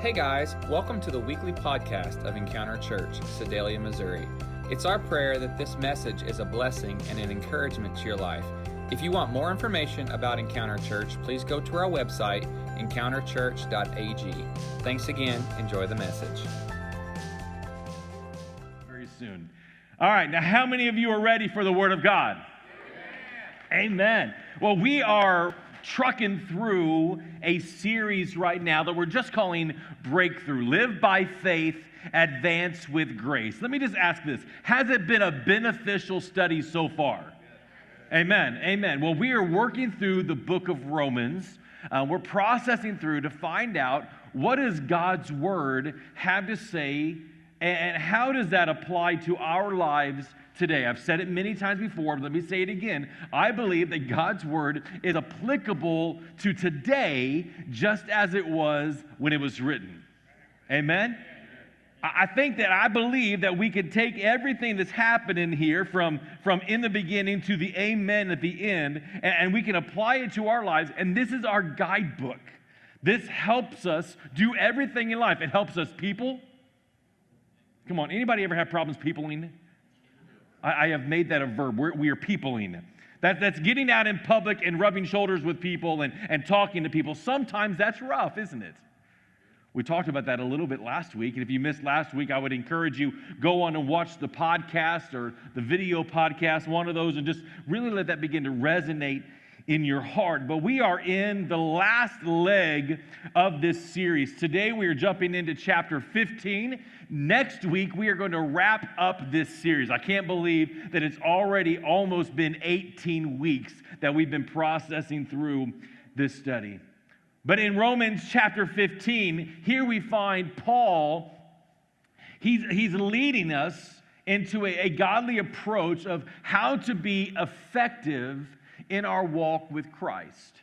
Hey guys, welcome to the weekly podcast of Encounter Church, Sedalia, Missouri. It's our prayer that this message is a blessing and an encouragement to your life. If you want more information about Encounter Church, please go to our website, encounterchurch.ag. Thanks again. Enjoy the message. Very soon. All right, now how many of you are ready for the Word of God? Amen. Amen. Well, we are trucking through a series right now that we're just calling Breakthrough Live by Faith, Advance with Grace. Let me just ask this Has it been a beneficial study so far? Amen. Amen. Well, we are working through the book of Romans. Uh, we're processing through to find out what does God's word have to say and how does that apply to our lives today. I've said it many times before, but let me say it again. I believe that God's word is applicable to today just as it was when it was written. Amen? I think that I believe that we can take everything that's happening here from, from in the beginning to the amen at the end, and, and we can apply it to our lives. And this is our guidebook. This helps us do everything in life. It helps us people. Come on, anybody ever have problems peopling? I, I have made that a verb. We're, we are peopling. That, that's getting out in public and rubbing shoulders with people and, and talking to people. Sometimes that's rough, isn't it? We talked about that a little bit last week. And if you missed last week, I would encourage you go on and watch the podcast or the video podcast, one of those, and just really let that begin to resonate in your heart. But we are in the last leg of this series. Today we are jumping into chapter 15. Next week we are going to wrap up this series. I can't believe that it's already almost been 18 weeks that we've been processing through this study. But in Romans chapter 15, here we find Paul, he's, he's leading us into a, a godly approach of how to be effective in our walk with Christ.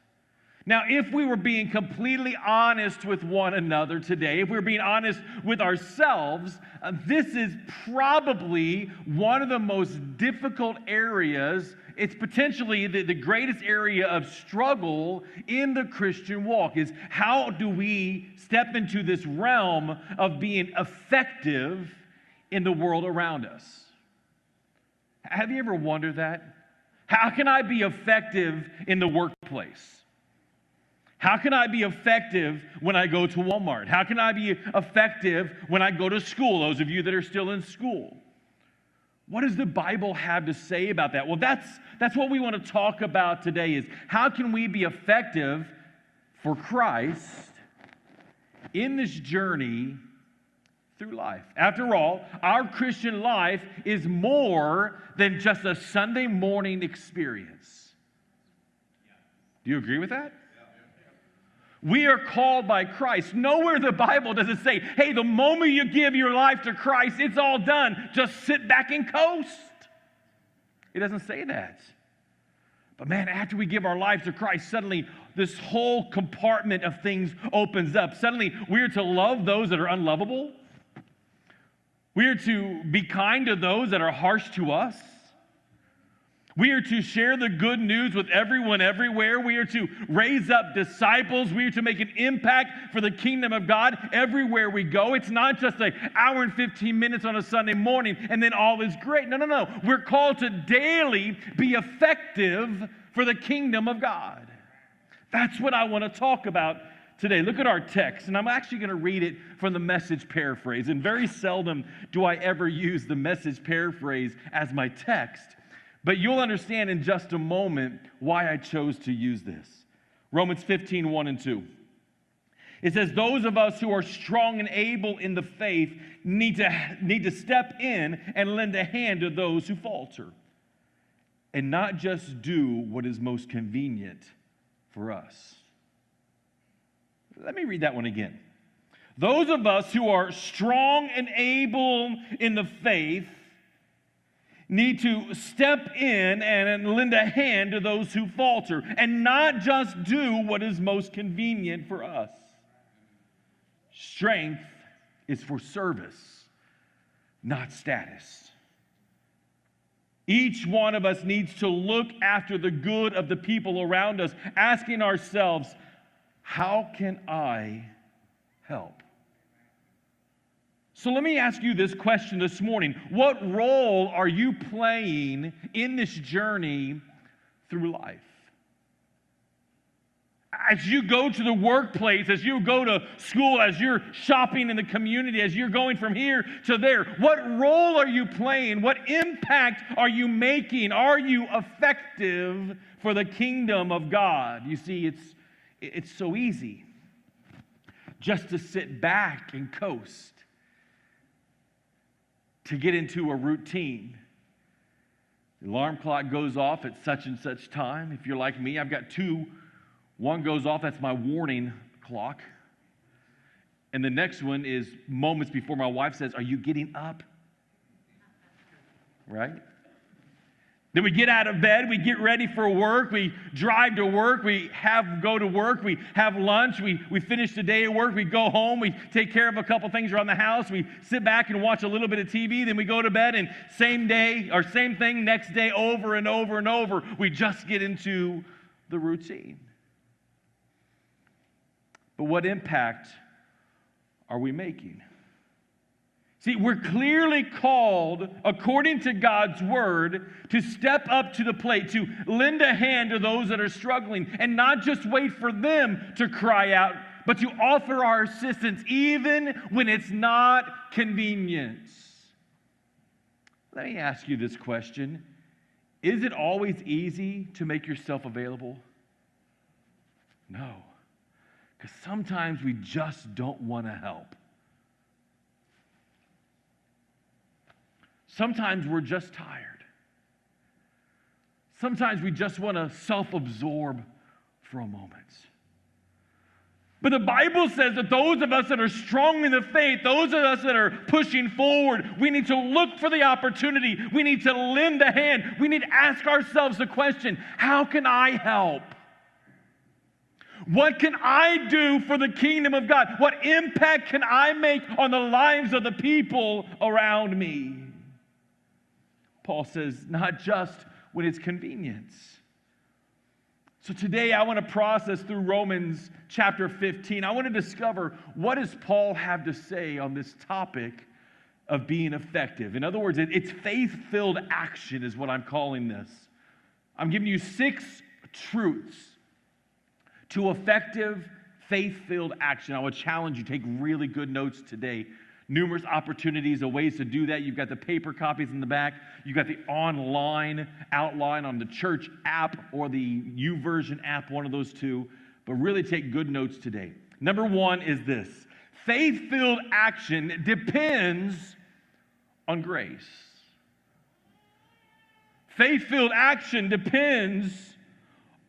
Now, if we were being completely honest with one another today, if we are being honest with ourselves, uh, this is probably one of the most difficult areas. It's potentially the, the greatest area of struggle in the Christian walk is how do we step into this realm of being effective in the world around us? Have you ever wondered that? How can I be effective in the workplace? How can I be effective when I go to Walmart? How can I be effective when I go to school? Those of you that are still in school. What does the Bible have to say about that? Well, that's, that's what we want to talk about today is how can we be effective for Christ in this journey through life. After all, our Christian life is more than just a Sunday morning experience. Do you agree with that? We are called by Christ. Nowhere in the Bible does it say, hey, the moment you give your life to Christ, it's all done. Just sit back and coast. It doesn't say that. But man, after we give our lives to Christ, suddenly this whole compartment of things opens up. Suddenly we're to love those that are unlovable. We are to be kind to those that are harsh to us. We are to share the good news with everyone everywhere. We are to raise up disciples. We are to make an impact for the kingdom of God everywhere we go. It's not just an hour and 15 minutes on a Sunday morning and then all is great. No, no, no. We're called to daily be effective for the kingdom of God. That's what I want to talk about today. Look at our text, and I'm actually going to read it from the message paraphrase. And very seldom do I ever use the message paraphrase as my text, but you'll understand in just a moment why I chose to use this. Romans 15, 1 and 2. It says, Those of us who are strong and able in the faith need to, need to step in and lend a hand to those who falter, and not just do what is most convenient for us. Let me read that one again. Those of us who are strong and able in the faith need to step in and lend a hand to those who falter and not just do what is most convenient for us. Strength is for service, not status. Each one of us needs to look after the good of the people around us, asking ourselves, how can I help? So let me ask you this question this morning What role are you playing in this journey through life? As you go to the workplace, as you go to school, as you're shopping in the community, as you're going from here to there, what role are you playing? What impact are you making? Are you effective for the kingdom of God? You see, it's, it's so easy just to sit back and coast to get into a routine. The alarm clock goes off at such and such time. If you're like me, I've got two. One goes off, that's my warning clock. And the next one is moments before my wife says, Are you getting up? Right? Then we get out of bed, we get ready for work, we drive to work, we have go to work, we have lunch, we, we finish the day at work, we go home, we take care of a couple things around the house, we sit back and watch a little bit of TV, then we go to bed and same day or same thing next day over and over and over. We just get into the routine. But what impact are we making? See, we're clearly called, according to God's word, to step up to the plate, to lend a hand to those that are struggling, and not just wait for them to cry out, but to offer our assistance even when it's not convenient. Let me ask you this question Is it always easy to make yourself available? No. Because sometimes we just don't want to help. Sometimes we're just tired. Sometimes we just want to self absorb for a moment. But the Bible says that those of us that are strong in the faith, those of us that are pushing forward, we need to look for the opportunity. We need to lend a hand. We need to ask ourselves the question how can I help? What can I do for the kingdom of God? What impact can I make on the lives of the people around me? Paul says, not just when it's convenience. So today I want to process through Romans chapter 15. I want to discover what does Paul have to say on this topic of being effective. In other words, it's faith-filled action is what I'm calling this. I'm giving you six truths to effective faith-filled action. I would challenge you take really good notes today numerous opportunities of ways to do that. You've got the paper copies in the back, you've got the online outline on the church app or the YouVersion app, one of those two. But really take good notes today. Number one is this faith filled action depends on grace. Faith filled action depends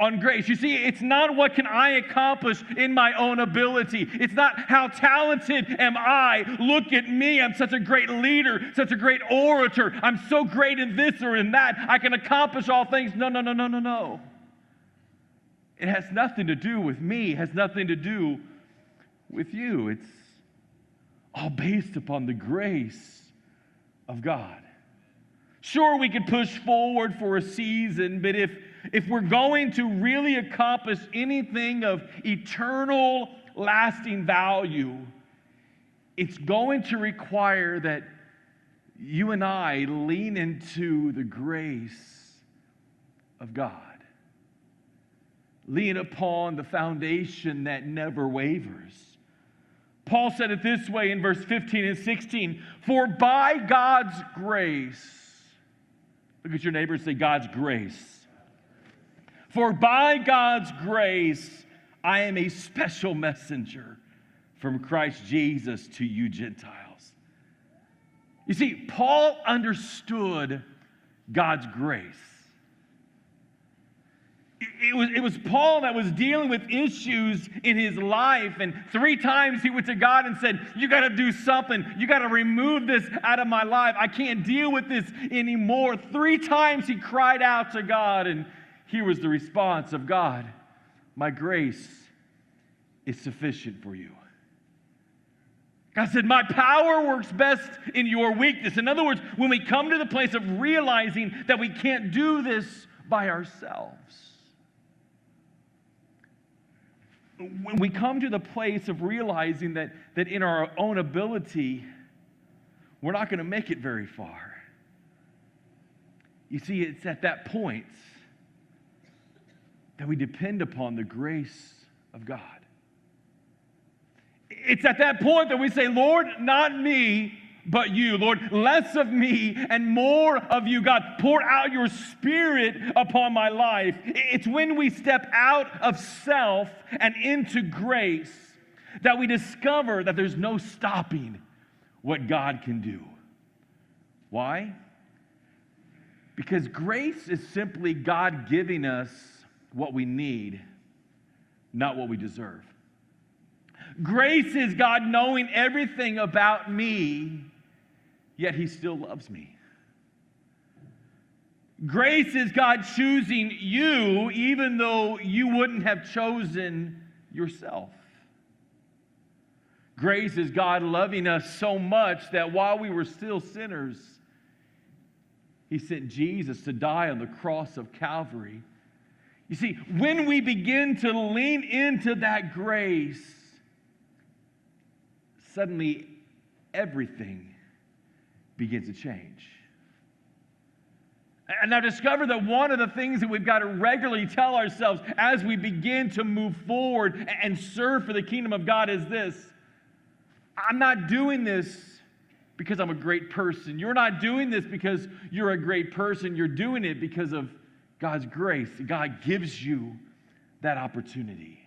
on grace. You see, it's not what can I accomplish in my own ability. It's not how talented am I. Look at me. I'm such a great leader, such a great orator. I'm so great in this or in that. I can accomplish all things. No, no, no, no, no, no. It has nothing to do with me. It has nothing to do with you. It's all based upon the grace of God. Sure, we could push forward for a season, but if if we're going to really accomplish anything of eternal, lasting value, it's going to require that you and I lean into the grace of God. Lean upon the foundation that never wavers. Paul said it this way in verse 15 and 16 For by God's grace, look at your neighbor and say, God's grace for by God's grace, I am a special messenger from Christ Jesus to you Gentiles. You see, Paul understood God's grace. It was, it was Paul that was dealing with issues in his life. And three times he went to God and said, You got to do something. You got to remove this out of my life. I can't deal with this anymore. Three times he cried out to God. And here was the response of God My grace is sufficient for you. God said, My power works best in your weakness. In other words, when we come to the place of realizing that we can't do this by ourselves, when we come to the place of realizing that, that in our own ability, we're not going to make it very far. You see, it's at that point that we depend upon the grace of God. It's at that point that we say, Lord, not me, but you. Lord, less of me and more of you. God, pour out your spirit upon my life. It's when we step out of self and into grace that we discover that there's no stopping what God can do. Why? Because grace is simply God giving us what we need, not what we deserve. Grace is God knowing everything about me, yet He still loves me. Grace is God choosing you even though you wouldn't have chosen yourself. Grace is God loving us so much that while we were still sinners, He sent Jesus to die on the cross of Calvary. You see, when we begin to lean into that grace, suddenly everything begins to change. And I've discovered that one of the things that we've got to regularly tell ourselves as we begin to move forward and serve for the kingdom of God is this I'm not doing this because I'm a great person. You're not doing this because you're a great person. You're doing it because of God's grace. God gives you that opportunity.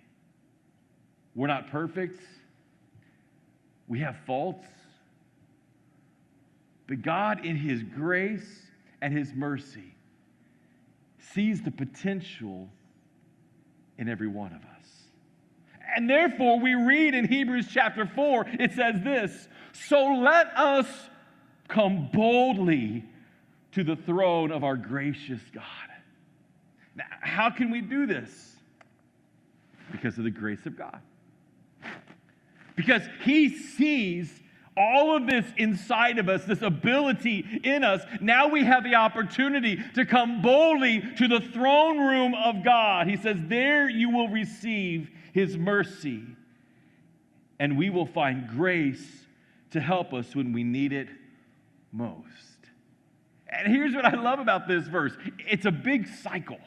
We're not perfect, we have faults. But God, in His grace and His mercy, sees the potential in every one of us. And therefore, we read in Hebrews chapter 4, it says this So let us come boldly to the throne of our gracious God. How can we do this? Because of the grace of God. Because He sees all of this inside of us, this ability in us, now we have the opportunity to come boldly to the throne room of God. He says, There you will receive his mercy, and we will find grace to help us when we need it most. And here's what I love about this verse it's a big cycle.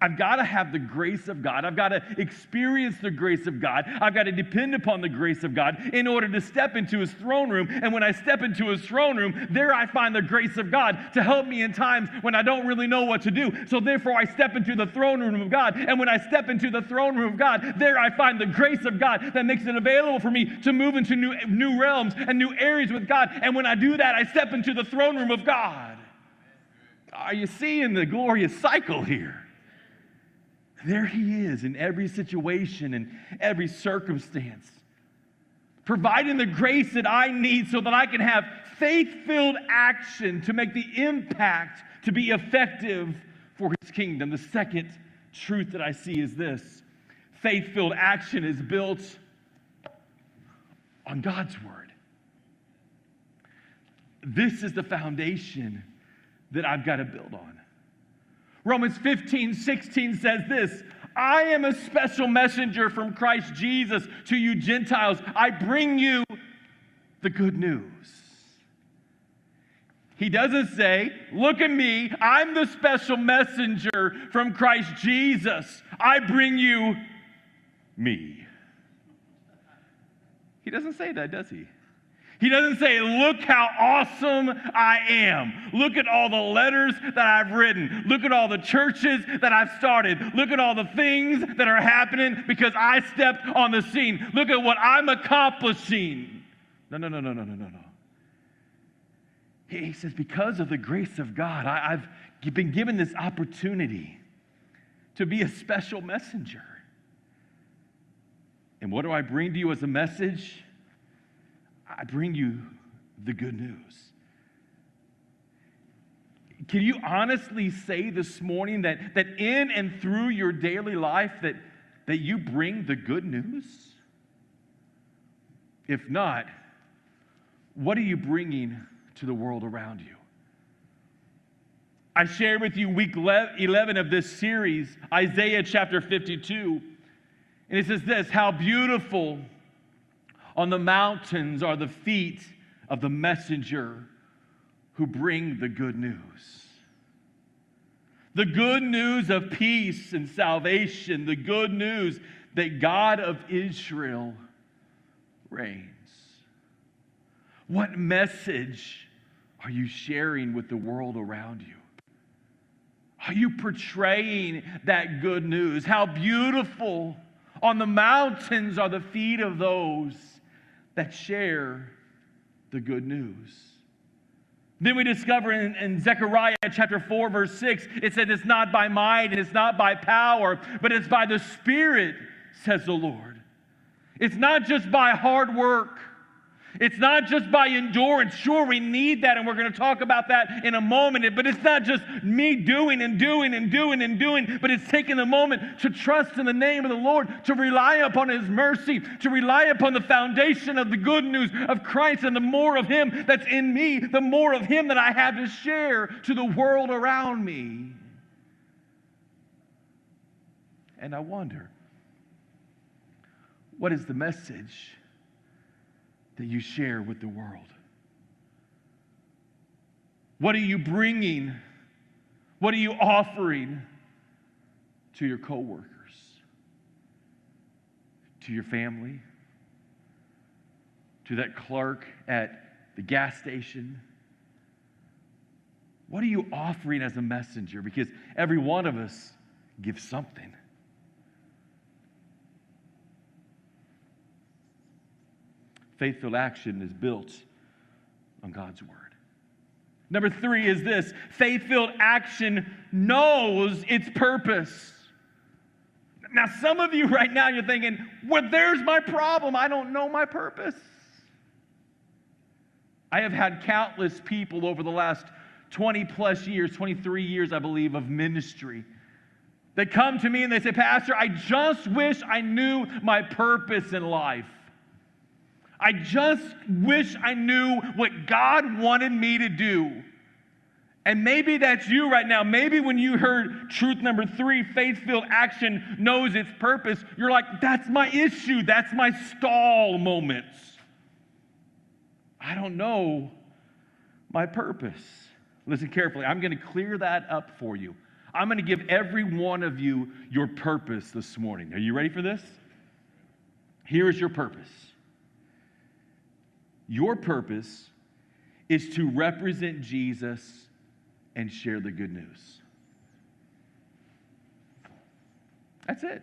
I've got to have the grace of God. I've got to experience the grace of God. I've got to depend upon the grace of God in order to step into his throne room. And when I step into his throne room, there I find the grace of God to help me in times when I don't really know what to do. So therefore, I step into the throne room of God. And when I step into the throne room of God, there I find the grace of God that makes it available for me to move into new, new realms and new areas with God. And when I do that, I step into the throne room of God. Are you seeing the glorious cycle here? There He is in every situation and every circumstance, providing the grace that I need so that I can have faith filled action to make the impact to be effective for His kingdom. The second truth that I see is this faith filled action is built on God's Word. This is the foundation that I've got to build on. Romans 15, 16 says this I am a special messenger from Christ Jesus to you Gentiles. I bring you the good news. He doesn't say, Look at me, I'm the special messenger from Christ Jesus. I bring you me. He doesn't say that, does he? He doesn't say, Look how awesome I am. Look at all the letters that I've written. Look at all the churches that I've started. Look at all the things that are happening because I stepped on the scene. Look at what I'm accomplishing. No, no, no, no, no, no, no, no. He says, Because of the grace of God, I, have been given this opportunity to be a special messenger. And what do I bring to you as a message? I bring you the good news. Can you honestly say this morning that, that in and through your daily life that, that you bring the good news? If not, what are you bringing to the world around you? I shared with you week 11 of this series, Isaiah chapter 52. And it says this How beautiful on the mountains are the feet of the messenger who bring the good news. The good news of peace and salvation, the good news that God of Israel reigns. What message are you sharing with the world around you? Are you portraying that good news? How beautiful on the mountains are the feet of those that share the good news. Then we discover in, in, Zechariah chapter 4, verse 6, it says, It's not by might and it's not by power, but it's by the Spirit, says the Lord. It's not just by hard work. It's not just by endurance. Sure, we need that, and we're going to talk about that in a moment. But it's not just me doing and doing and doing and doing, but it's taking a moment to trust in the name of the Lord, to rely upon His mercy, to rely upon the foundation of the good news of Christ, and the more of Him that's in me, the more of Him that I have to share to the world around me. And I wonder, what is the message? That you share with the world? What are you bringing? What are you offering to your coworkers? To your family? To that clerk at the gas station? What are you offering as a messenger? Because every one of us gives something. Faith filled action is built on God's word. Number three is this faith filled action knows its purpose. Now, some of you right now, you're thinking, well, there's my problem. I don't know my purpose. I have had countless people over the last 20 plus years, 23 years, I believe, of ministry. They come to me and they say, Pastor, I just wish I knew my purpose in life. I just wish I knew what God wanted me to do. And maybe that's you right now. Maybe when you heard truth number three, faith filled action knows its purpose, you're like, that's my issue. That's my stall moments. I don't know my purpose. Listen carefully. I'm going to clear that up for you. I'm going to give every one of you your purpose this morning. Are you ready for this? Here is your purpose your purpose is to represent Jesus and share the good news. That's it.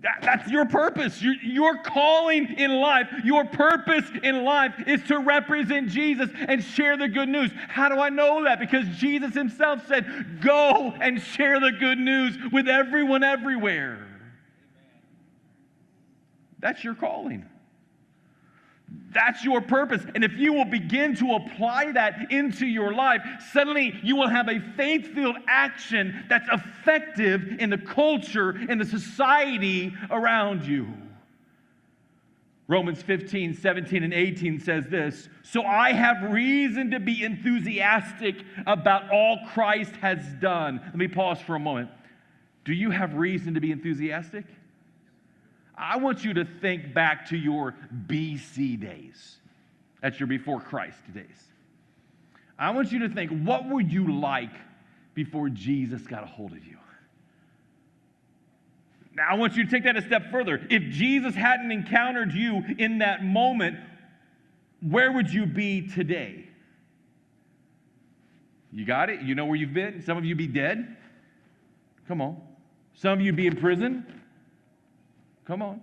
That, that's your purpose. Your, your calling in life, your purpose in life is to represent Jesus and share the good news. How do I know that? Because Jesus himself said, Go and share the good news with everyone everywhere. That's your calling. That's your purpose. And if you will begin to apply that into your life, suddenly you will have a faith filled action that's effective in the culture, in the society around you. Romans 15, 17, and 18 says this So I have reason to be enthusiastic about all Christ has done. Let me pause for a moment. Do you have reason to be enthusiastic? I want you to think back to your BC days. That's your before Christ days. I want you to think what were you like before Jesus got a hold of you? Now, I want you to take that a step further. If Jesus hadn't encountered you in that moment, where would you be today? You got it? You know where you've been? Some of you be dead. Come on. Some of you be in prison. Come on.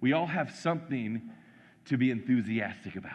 We all have something to be enthusiastic about.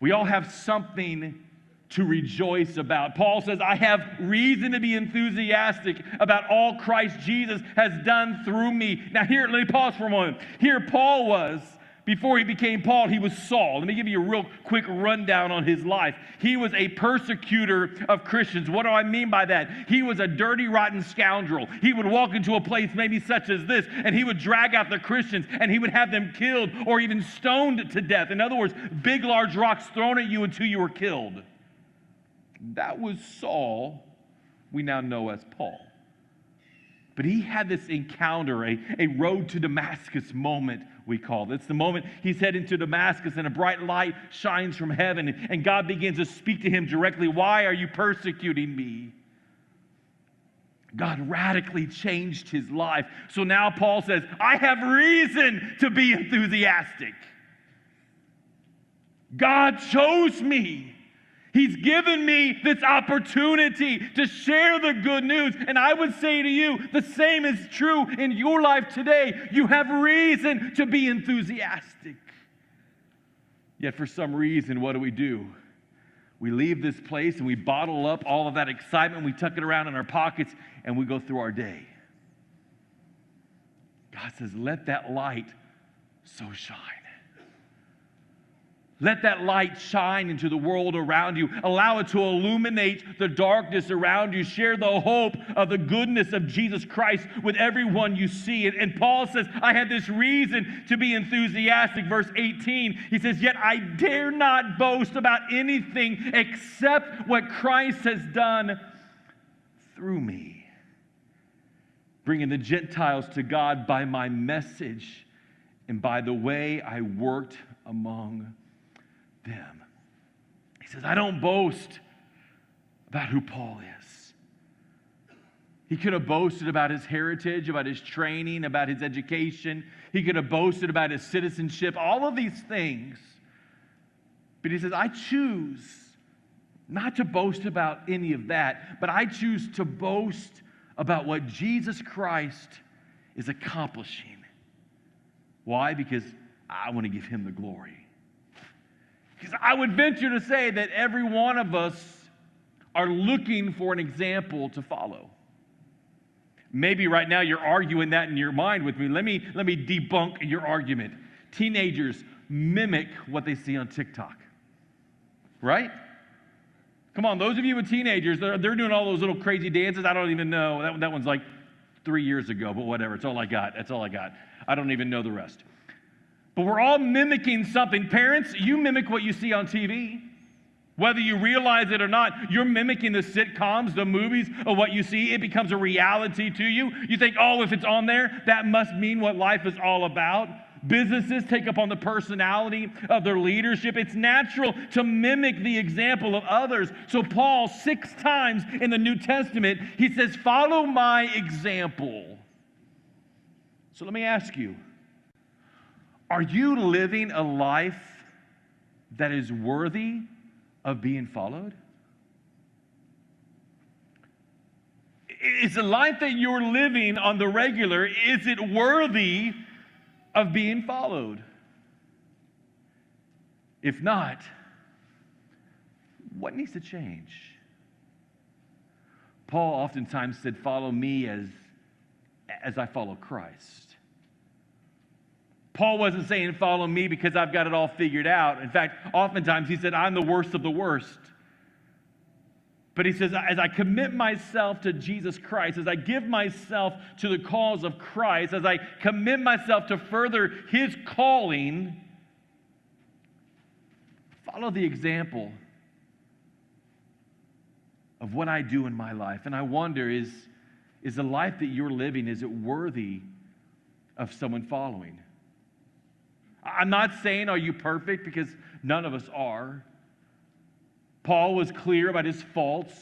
We all have something to rejoice about. Paul says, I have reason to be enthusiastic about all Christ Jesus has done through me. Now, here, let me pause for a moment. Here, Paul was before he became Paul, he was Saul. Let me give you a real quick rundown on his life. He was a persecutor of Christians. What do I mean by that? He was a dirty, rotten scoundrel. He would walk into a place maybe such as this, and he would drag out the Christians and he would have them killed or even stoned to death. In other words, big, large rocks thrown at you until you were killed. That was Saul, we now know as Paul. But he had this encounter, a, a road to Damascus moment, we call it. It's the moment he's heading to Damascus and a bright light shines from heaven and God begins to speak to him directly. Why are you persecuting me? God radically changed his life. So now Paul says, I have reason to be enthusiastic. God chose me. He's given me this opportunity to share the good news. And I would say to you, the same is true in your life today. You have reason to be enthusiastic. Yet, for some reason, what do we do? We leave this place and we bottle up all of that excitement, we tuck it around in our pockets, and we go through our day. God says, Let that light so shine. Let that light shine into the world around you. Allow it to illuminate the darkness around you. Share the hope of the goodness of Jesus Christ with everyone you see. And, and, Paul says, I have this reason to be enthusiastic. Verse 18, he says, Yet I dare not boast about anything except what Christ has done through me, bringing the Gentiles to God by my message and by the way I worked among them. He says, I don't boast about who Paul is. He could have boasted about his heritage, about his training, about his education. He could have boasted about his citizenship, all of these things. But he says, I choose not to boast about any of that, but I choose to boast about what Jesus Christ is accomplishing. Why? Because I want to give him the glory. Because I would venture to say that every one of us are looking for an example to follow. Maybe right now you're arguing that in your mind with me. Let me, let me debunk your argument. Teenagers mimic what they see on TikTok, right? Come on, those of you with teenagers, they're, they're doing all those little crazy dances. I don't even know. That, that one's like three years ago, but whatever. It's all I got. That's all I got. I don't even know the rest. But we're all mimicking something. Parents, you mimic what you see on TV. Whether you realize it or not, you're mimicking the sitcoms, the movies of what you see. It becomes a reality to you. You think, oh, if it's on there, that must mean what life is all about. Businesses take upon the personality of their leadership. It's natural to mimic the example of others. So, Paul, six times in the New Testament, he says, Follow my example. So, let me ask you are you living a life that is worthy of being followed? Is the life that you're living on the regular, is it worthy of being followed? If not, what needs to change? Paul oftentimes said, Follow me as, as I follow Christ. Paul wasn't saying, Follow me because I've got it all figured out. In fact, oftentimes he said, I'm the worst of the worst. But he says, as I commit myself to Jesus Christ, as I give myself to the cause of Christ, as I commit myself to further his calling, follow the example of what I do in my life. And I wonder is, is the life that you're living, is it worthy of someone following? I'm not saying, are you perfect? Because none of us are. Paul was clear about his faults.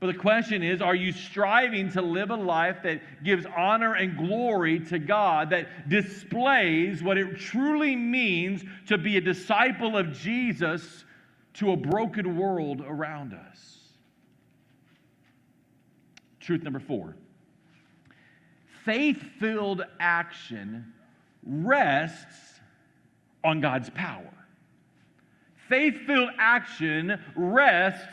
But the question is, are you striving to live a life that gives honor and glory to God, that displays what it truly means to be a disciple of Jesus to a broken world around us? Truth number four faith filled action rests on God's power. Faith filled action rests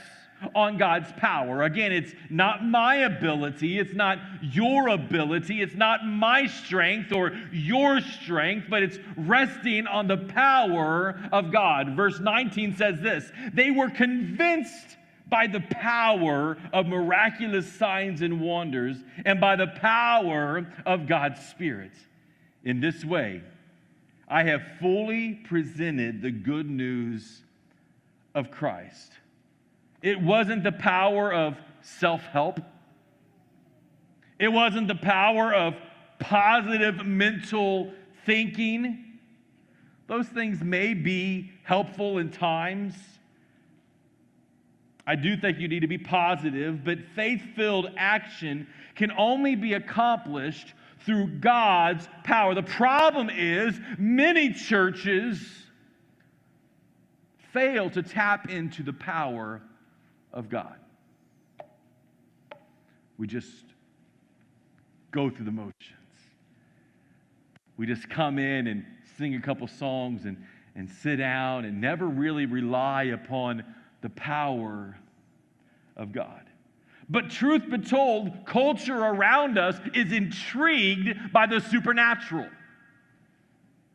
on God's power. Again, it's not my ability, it's not your ability, it's not my strength or your strength, but it's resting on the power of God. Verse 19 says this They were convinced by the power of miraculous signs and wonders and by the power of God's Spirit. In this way, I have fully presented the good news of Christ. It wasn't the power of self help, It wasn't the power of positive mental thinking. Those things may be helpful in times. I do think you need to be positive, but faith filled action can only be accomplished through God's power. The problem is, many churches fail to tap into the power of God. We just go through the motions. We just come in and sing a couple songs and, and sit down and never really rely upon the power of God. But truth be told, culture around us is intrigued by the supernatural.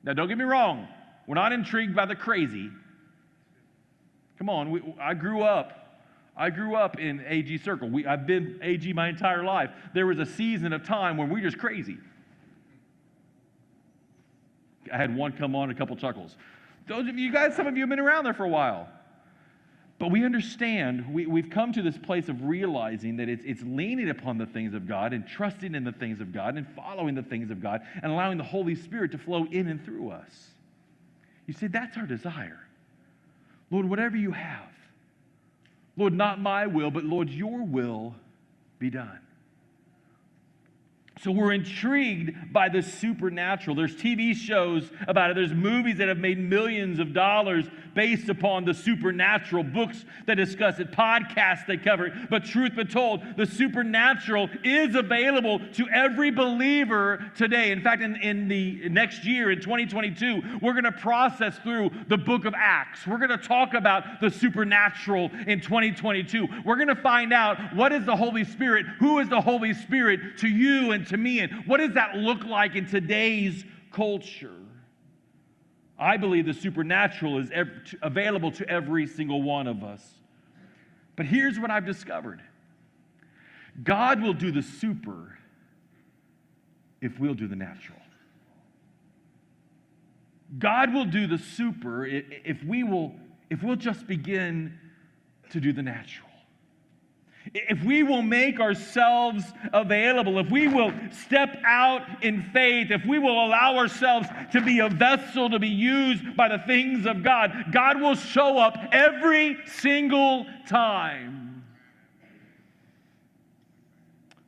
Now, don't get me wrong, we're not intrigued by the crazy. Come on, we, I grew up. I grew up in AG Circle. We, I've been AG my entire life. There was a season of time when we were just crazy. I had one come on, a couple chuckles. Those of you guys, some of you have been around there for a while. But we understand, we, we've come to this place of realizing that it's, it's leaning upon the things of God and trusting in the things of God and following the things of God and allowing the Holy Spirit to flow in and through us. You see, that's our desire. Lord, whatever you have, Lord, not my will, but Lord, your will be done. So we're intrigued by the supernatural. There's TV shows about it. There's movies that have made millions of dollars based upon the supernatural, books that discuss it, podcasts that cover it. But truth be told, the supernatural is available to every believer today. In fact, in, in the next year, in 2022, we're going to process through the book of Acts. We're going to talk about the supernatural in 2022. We're going to find out what is the Holy Spirit, who is the Holy Spirit to you and to me, and what does that look like in today's culture. I believe the supernatural is ev- available to every single one of us. But here's what I've discovered God will do the super if we'll do the natural. God will do the super if we will if we'll just begin to do the natural if we will make ourselves available, if we will step out in faith, if we will allow ourselves to be a vessel to be used by the things of God, God will show up every single time.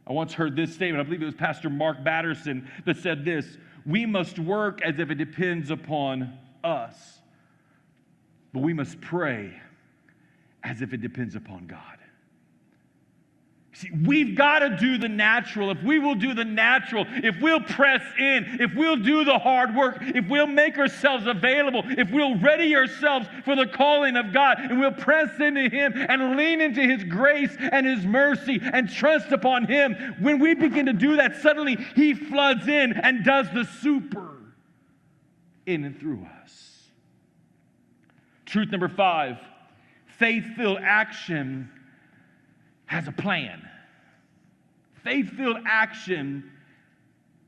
I once heard this statement, I believe it was Pastor Mark Batterson that said this We must work as if it depends upon us, but we must pray as if it depends upon God. See, we've got to do the natural. If we will do the natural, if we'll press in, if we'll do the hard work, if we'll make ourselves available, if we'll ready ourselves for the calling of God, and we'll press into Him and lean into His grace and His mercy and trust upon Him, when we begin to do that, suddenly He floods in and does the super in and through us. Truth number five faith filled action has a plan. Faith filled action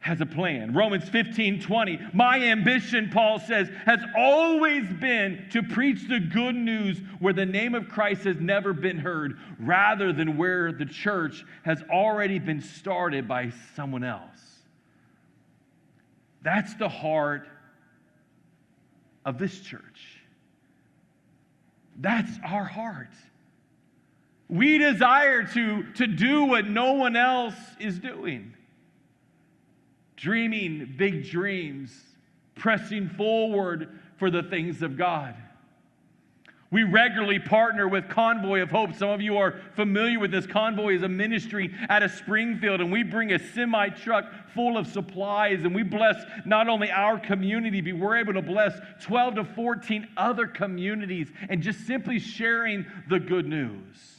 has a plan. Romans 15 20. My ambition, Paul says, has always been to preach the good news where the name of Christ has never been heard, rather than where the church has already been started by someone else. That's the heart of this church. That's our heart. We desire to, to do what no one else is doing. Dreaming big dreams, pressing forward for the things of God. We regularly partner with Convoy of Hope. Some of you are familiar with this. Convoy is a ministry out of Springfield, and we bring a semi truck full of supplies, and we bless not only our community, but we're able to bless 12 to 14 other communities, and just simply sharing the good news.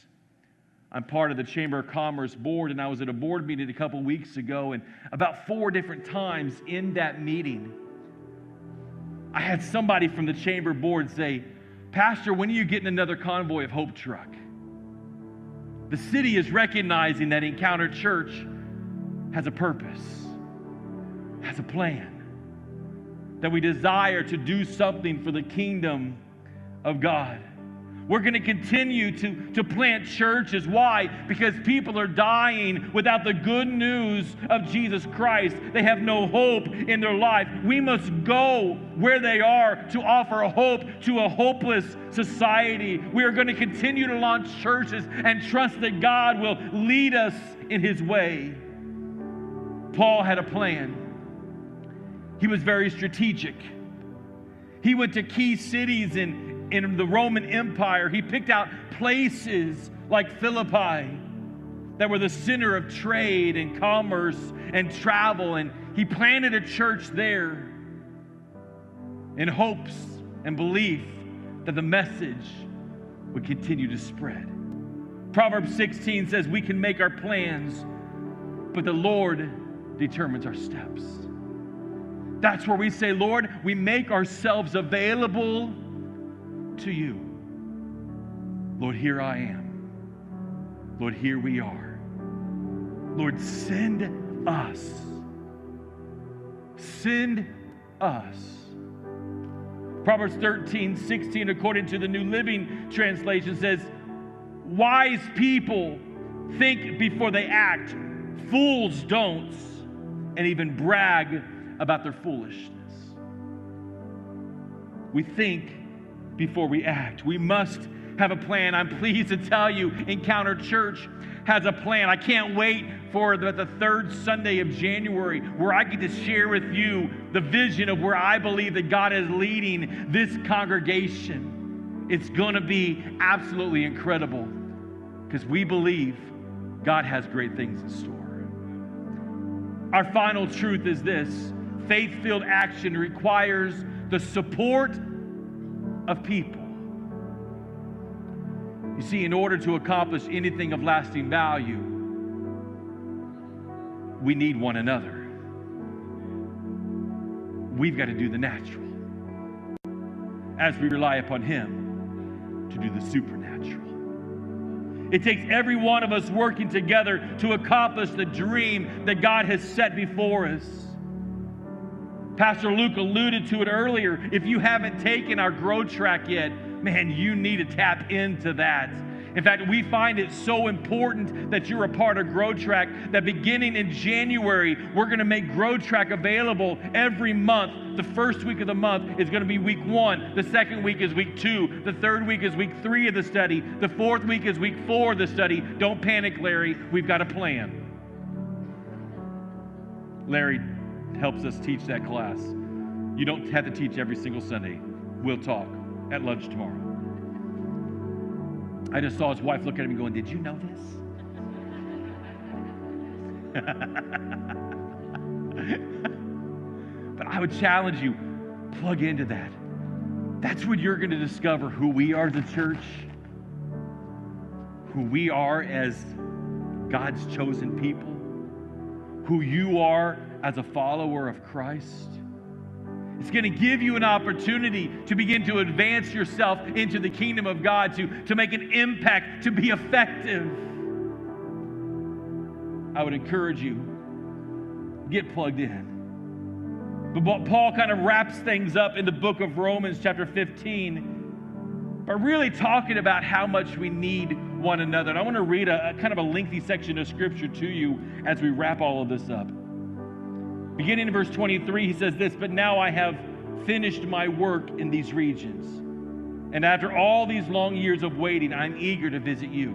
I'm part of the Chamber of Commerce board, and I was at a board meeting a couple weeks ago, and about four different times in that meeting, I had somebody from the chamber board say, Pastor, when are you getting another convoy of Hope truck? The city is recognizing that Encounter Church has a purpose, has a plan, that we desire to do something for the kingdom of God. We're going to continue to, to plant churches. Why? Because people are dying without the good news of Jesus Christ. They have no hope in their life. We must go where they are to offer hope to a hopeless society. We are going to continue to launch churches and trust that God will lead us in his way. Paul had a plan, he was very strategic. He went to key cities in, in the Roman Empire. He picked out places like Philippi that were the center of trade and commerce and travel, and he planted a church there in hopes and belief that the message would continue to spread. Proverbs 16 says, We can make our plans, but the Lord determines our steps. That's where we say, Lord, we make ourselves available to you. Lord, here I am. Lord, here we are. Lord, send us. Send us. Proverbs 13, 16, according to the New Living Translation, says, Wise people think before they act, fools don't, and even brag about their foolishness. We think before we act. We must have a plan. I'm pleased to tell you, Encounter Church has a plan. I can't wait for the, the, third Sunday of January where I get to share with you the vision of where I believe that God is leading this congregation. It's going to be absolutely incredible because we believe God has great things in store. Our final truth is this faith filled action requires the support of people. You see, in order to accomplish anything of lasting value, we need one another. We've got to do the natural as we rely upon Him to do the supernatural. It takes every one of us working together to accomplish the dream that God has set before us. Pastor Luke alluded to it earlier. If you haven't taken our Grow Track yet, man, you need to tap into that. In fact, we find it so important that you're a part of Grow Track that beginning in January, we're going to make Grow Track available every month. The first week of the month is going to be week one. The second week is week two. The third week is week three of the study. The fourth week is week four of the study. Don't panic, Larry. We've got a plan. Larry helps us teach that class. You don't have to teach every single Sunday. We'll talk at lunch tomorrow. I just saw his wife look at him going, Did you know this? but I would challenge you plug into that. That's when you're going to discover who we are a church, who we are as God's chosen people, who you are as a follower of Christ. It's going to give you an opportunity to begin to advance yourself into the kingdom of God, to, to make an impact, to be effective. I would encourage you, get plugged in. But Paul kind of wraps things up in the book of Romans, chapter 15, by really talking about how much we need one another. And I want to read a, a kind of a lengthy section of scripture to you as we wrap all of this up. Beginning in verse 23, he says this But now I have finished my work in these regions. And after all these long years of waiting, I'm eager to visit you.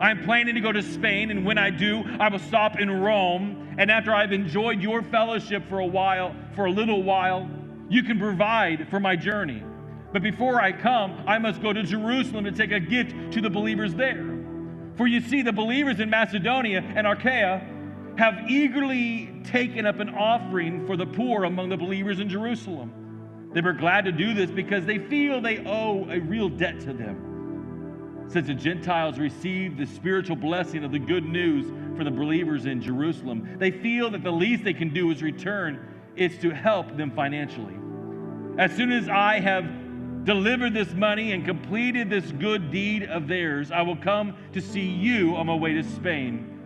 I'm planning to go to Spain, and when I do, I will stop in Rome. And after I've enjoyed your fellowship for a while, for a little while, you can provide for my journey. But before I come, I must go to Jerusalem to take a gift to the believers there. For you see, the believers in Macedonia and Achaia have eagerly taken up an offering for the poor among the believers in Jerusalem. They were glad to do this because they feel they owe a real debt to them. Since the Gentiles received the spiritual blessing of the good news for the believers in Jerusalem, they feel that the least they can do is return is to help them financially. As soon as I have delivered this money and completed this good deed of theirs, I will come to see you on my way to Spain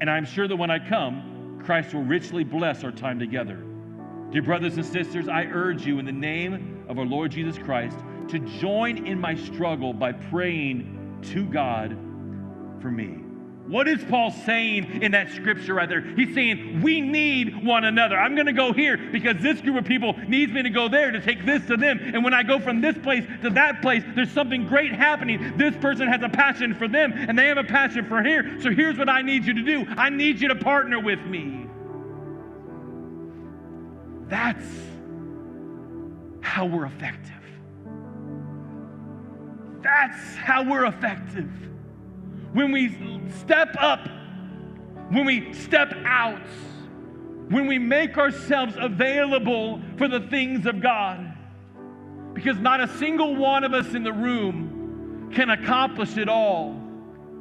and I'm sure that when I come, Christ will richly bless our time together. Dear brothers and sisters, I urge you in the name of our Lord Jesus Christ to join in my struggle by praying to God for me. What is Paul saying in that scripture right there? He's saying we need one another. I'm going to go here because this group of people needs me to go there to take this to them. And when I go from this place to that place, there's something great happening. This person has a passion for them and they have a passion for here. So here's what I need you to do I need you to partner with me. That's how we're effective. That's how we're effective when we step up, when we step out, when we make ourselves available for the things of God. Because not a single one of us in the room can accomplish it all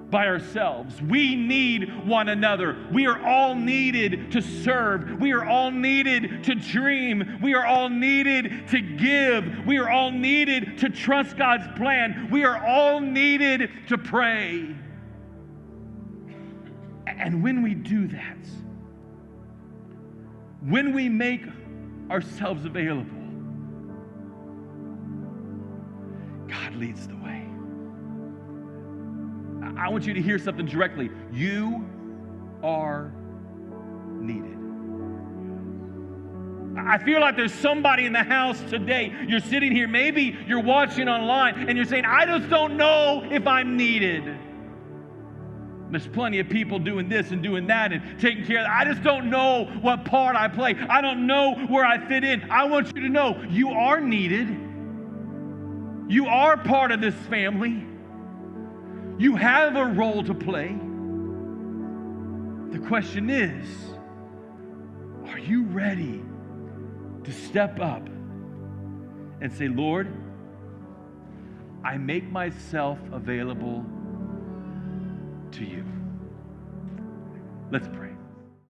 by ourselves. We need one another. We are all needed to serve. We are all needed to dream. We are all needed to give. We are all needed to trust God's plan. We are all needed to pray. And when we do that, when we make ourselves available, God leads the way. I want you to hear something directly. You are needed. I feel like there's somebody in the house today. You're sitting here, maybe you're watching online, and you're saying, I just don't know if I'm needed. There's plenty of people doing this and doing that and taking care of that. I just don't know what part I play. I don't know where I fit in. I want you to know you are needed. You are part of this family. You have a role to play. The question is are you ready to step up and say, Lord, I make myself available to you. Let's pray.